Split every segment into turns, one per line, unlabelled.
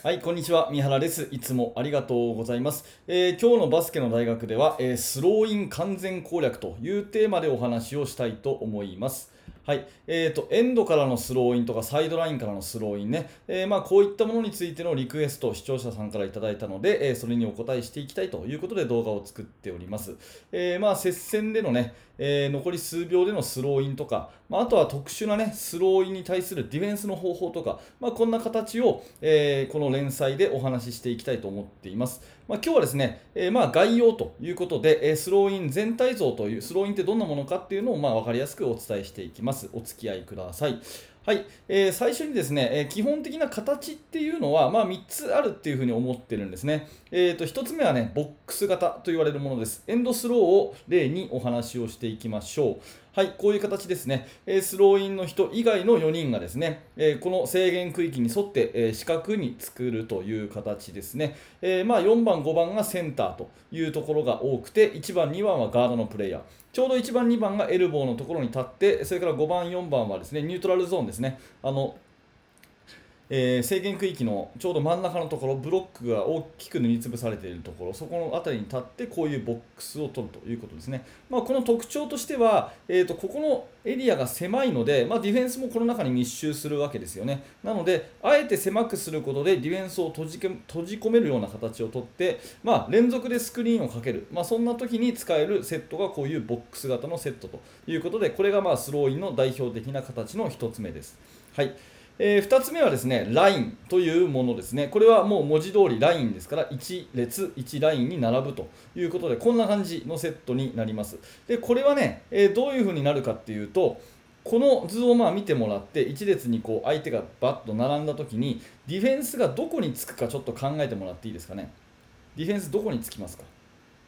はい、こんにちは。三原です。いつもありがとうございます。えー今日のバスケの大学では、えースローイン完全攻略というテーマでお話をしたいと思います。はい、えーと、エンドからのスローインとかサイドラインからのスローインね、えーまあ、こういったものについてのリクエストを視聴者さんからいただいたので、えーそれにお答えしていきたいということで動画を作っております。えまあ、接戦でのね、え残り数秒でのスローインとか、まあ、とは特殊なね、スローインに対するディフェンスの方法とか、まあ、こんな形を、えこの連載でお話ししていきたいと思っています。まあ、今日はですね、えまあ概要ということで、えスローイン全体像という、スローインってどんなものかっていうのをまあ分かりやすくお伝えしていきます。お付き合いください。はい、えー最初にですね、えー基本的な形っていうのは、まあ、3つあるっていうふうに思ってるんですね。えー、と1つ目はね、ボックス型と言われるものです。エンドスローを例にお話をしていきましょう。はい、こういう形ですね。えスローインの人以外の4人がですね、えこの制限区域に沿って、え四角に作るという形ですね。えまあ、4番、5番がセンターというところが多くて、1番、2番はガードのプレイヤー。ちょうど1番、2番がエルボーのところに立って、それから5番、4番はですね、ニュートラルゾーンですね。あのえー制限区域のちょうど真ん中のところ、ブロックが大きく塗りつぶされているところ、そこの辺りに立って、こういうボックスを取るということですね。まあ、この特徴としては、えー、とここのエリアが狭いので、まあ、ディフェンスもこの中に密集するわけですよね。なので、あえて狭くすることで、ディフェンスを閉じけ閉じ込めるような形をとって、まあ、連続でスクリーンをかける、まあ、そんな時に使えるセットがこういうボックス型のセットということで、これがまあスローインの代表的な形の1つ目です。はいえ2つ目はですね、ラインというものですね。これはもう文字通りラインですから、1列、1ラインに並ぶということで、こんな感じのセットになります。で、これはね、えーどういうふうになるかっていうと、この図をまあ見てもらって、1列にこう相手がバッと並んだときに、ディフェンスがどこにつくかちょっと考えてもらっていいですかね。ディフェンスどこにつきますか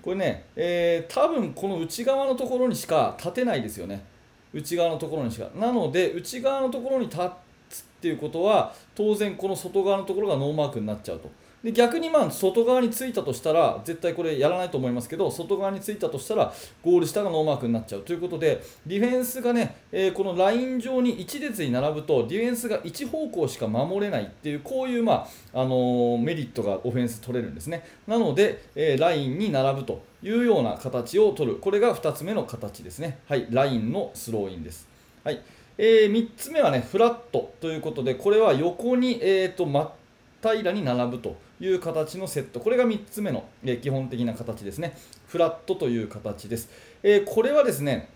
これね、えー多分この内側のところにしか立てないですよね。内側のところにしか。なので、内側のところに立つっていうことは、当然この外側のところがノーマークになっちゃうと。で逆にまあ外側についたとしたら、絶対これやらないと思いますけど、外側についたとしたら、ゴール下がノーマークになっちゃうということで、ディフェンスがね、えーこのライン上に1列に並ぶと、ディフェンスが1方向しか守れないっていう、こういう、まああのーメリットがオフェンス取れるんですね。なので、えーラインに並ぶというような形を取る。これが2つ目の形ですね。はい、ラインのスローインです。はい。えー3つ目はね、フラットということで、これは横に、えー、と真っ平らに並ぶという形のセット。これが3つ目の、えー基本的な形ですね。フラットという形です。えーこれはですね、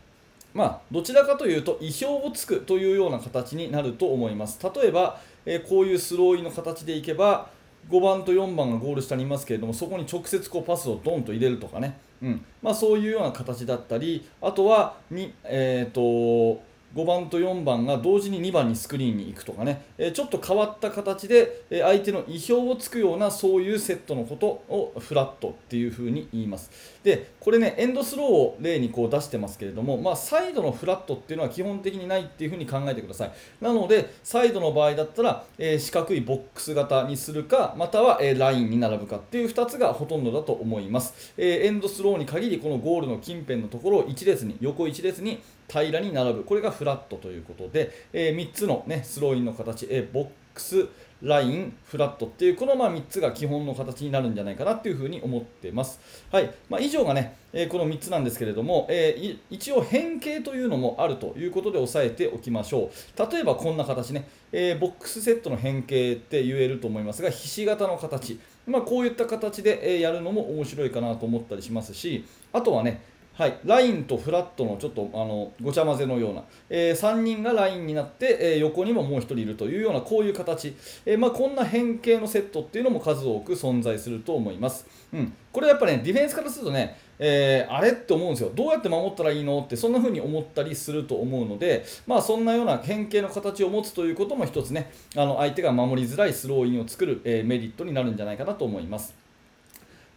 まあ、どちらかというと意表をつくというような形になると思います。例えば、えこういうスローインの形でいけば、5番と4番がゴール下にいますけれども、そこに直接こうパスをドンと入れるとかね、うんまあ、そういうような形だったり、あとはに、えー、と5番と4番が同時に2番にスクリーンに行くとかね、えちょっと変わった形で、え相手の意表をつくようなそういうセットのことをフラットっていうふうに言います。で、これね、エンドスローを例にこう出してますけれども、まあ、サイドのフラットっていうのは基本的にないっていうふうに考えてください。なので、サイドの場合だったら、え四角いボックス型にするか、または、えーラインに並ぶかっていう2つがほとんどだと思います。えエンドスローに限り、このゴールの近辺のところを1列に、横1列に平らに並ぶ。これがフラットということで、え3つの、ね、スローインの形、えーボックス、ライン、フラットっていう、このまあ3つが基本の形になるんじゃないかなっていうふうに思ってます。はい。まあ、以上がね、えーこの3つなんですけれども、えー一応変形というのもあるということで押さえておきましょう。例えばこんな形ね、えーボックスセットの変形って言えると思いますが、ひし形の形。まあ、こういった形でやるのも面白いかなと思ったりしますし、あとはね、はい、ラインとフラットのちょっとあのごちゃ混ぜのような、え3人がラインになって、えー横にももう1人いるというようなこういう形、えーまあ、こんな変形のセットっていうのも数多く存在すると思います。うん、これやっぱね、ディフェンスからするとね、えあれって思うんですよ、どうやって守ったらいいのって、そんな風に思ったりすると思うので、まあ、そんなような変形の形を持つということも一つね、あの相手が守りづらいスローインを作る、えメリットになるんじゃないかなと思います。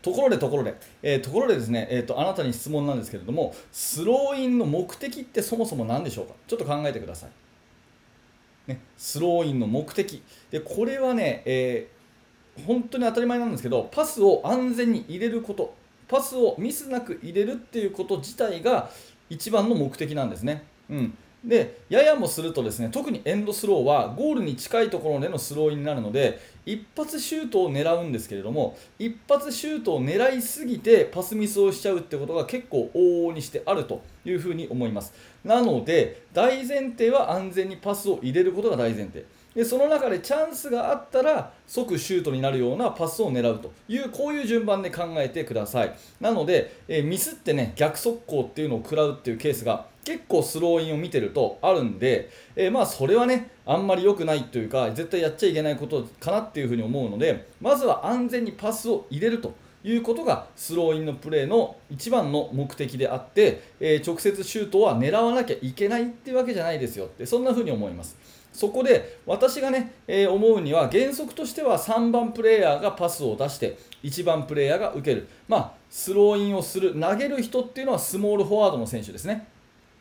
ところでところで、えーところでですね、えーと、あなたに質問なんですけれども、スローインの目的ってそもそも何でしょうか？ちょっと考えてください。ね、スローインの目的。で、これはね、えー本当に当たり前なんですけど、パスを安全に入れること、パスをミスなく入れるっていうこと自体が一番の目的なんですね。うん、でややもするとですね特にエンドスローはゴールに近いところでのスローインになるので一発シュートを狙うんですけれども一発シュートを狙いすぎてパスミスをしちゃうってことが結構往々にしてあるというふうに思います。なので大前提は安全にパスを入れることが大前提。でその中でチャンスがあったら即シュートになるようなパスを狙うというこういう順番で考えてくださいなので、えー、ミスってね逆速攻っていうのを食らうっていうケースが結構スローインを見てるとあるんで、えー、まあそれはねあんまり良くないというか絶対やっちゃいけないことかなっていうふうに思うのでまずは安全にパスを入れるということがスローインのプレーの一番の目的であって、えー、直接シュートは狙わなきゃいけないっていうわけじゃないですよってそんなふうに思います。そこで私がね、えー、思うには原則としては3番プレーヤーがパスを出して1番プレーヤーが受ける、まあ、スローインをする投げる人っていうのはスモールフォワードの選手ですね。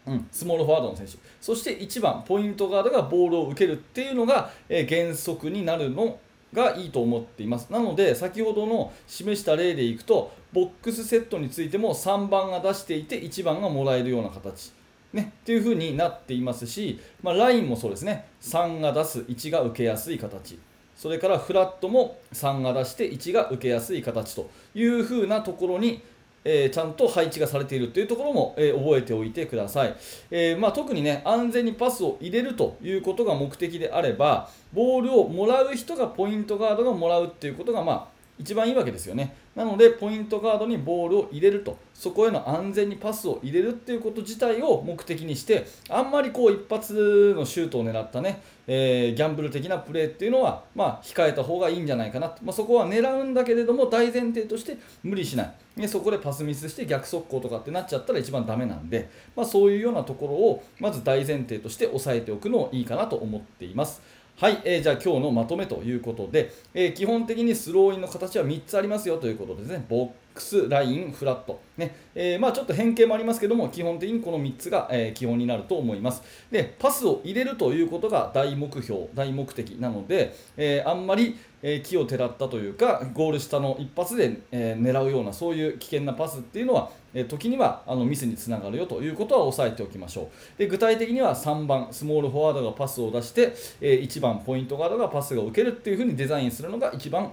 うん、スモールフォワードの選手。そして1番ポイントガードがボールを受けるっていうのが、えー、原則になるのがいいと思っています。なので先ほどの示した例でいくとボックスセットについても3番が出していて1番がもらえるような形。ね、っていう風になっていますし、まあ、ラインもそうですね。3が出す1が受けやすい形。それからフラットも3が出して1が受けやすい形という風なところにえー、ちゃんと配置がされているというところも、えー、覚えておいてください、えー、まあ、特にね安全にパスを入れるということが目的であればボールをもらう人がポイントガードがもらうっていうことが、まあ、一番いいわけですよね。なので、ポイントガードにボールを入れると、そこへの安全にパスを入れるっていうこと自体を目的にして、あんまりこう一発のシュートを狙ったね、えー、ギャンブル的なプレーっていうのは、まあ、控えた方がいいんじゃないかなと、まあ、そこは狙うんだけれども、大前提として無理しない。でそこでパスミスして逆速攻とかってなっちゃったら一番ダメなんで、まあ、そういうようなところをまず大前提として押さえておくのいいかなと思っています。はい、えー、じゃあ今日のまとめということで、えー、基本的にスローインの形は3つありますよということですね。ボックス、ライン、フラット。ねえー、まあ、ちょっと変形もありますけども、基本的にこの3つが、え基本になると思います。で、パスを入れるということが大目標、大目的なので、えあんまり、え木をてらったというか、ゴール下の一発で、え狙うような、そういう危険なパスっていうのは、え時にはあのミスにつながるよということは押さえておきましょうで具体的には3番スモールフォワードがパスを出して、え1番ポイントガードがパスが受けるっていうふうにデザインするのが一番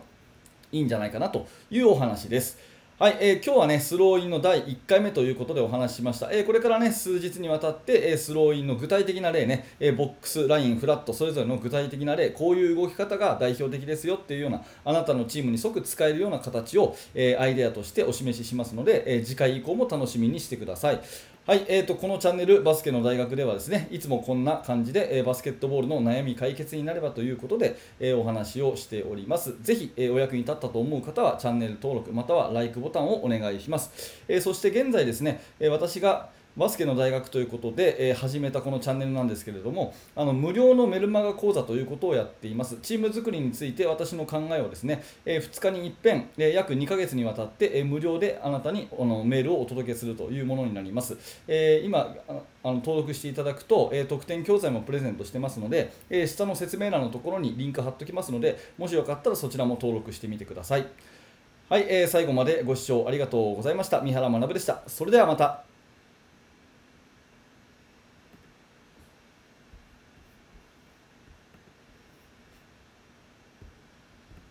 いいんじゃないかなというお話です。はい、えー、今日はね、スローインの第1回目ということでお話ししました。えー、これからね、数日にわたって、えー、スローインの具体的な例ね、えボックス、ライン、フラット、それぞれの具体的な例、こういう動き方が代表的ですよっていうような、あなたのチームに即使えるような形を、えアイデアとしてお示ししますので、え次回以降も楽しみにしてください。はい、えーと、このチャンネルバスケの大学ではですねいつもこんな感じで、えー、バスケットボールの悩み解決になればということで、えー、お話をしております。ぜひ、えー、お役に立ったと思う方はチャンネル登録または LIKE ボタンをお願いします、えそして現在ですね、え私がバスケの大学ということで、えー、始めたこのチャンネルなんですけれどもあの無料のメルマガ講座ということをやっています。チーム作りについて私の考えをですね、えー、2日に一遍、えー、約2ヶ月にわたって、えー、無料であなたにあのメールをお届けするというものになります、えー、今あの登録していただくと、えー、特典教材もプレゼントしてますので、えー、下の説明欄のところにリンク貼っておきますのでもしよかったらそちらも登録してみてください。はい、えー、最後までご視聴ありがとうございました。三原学でした。それではまた。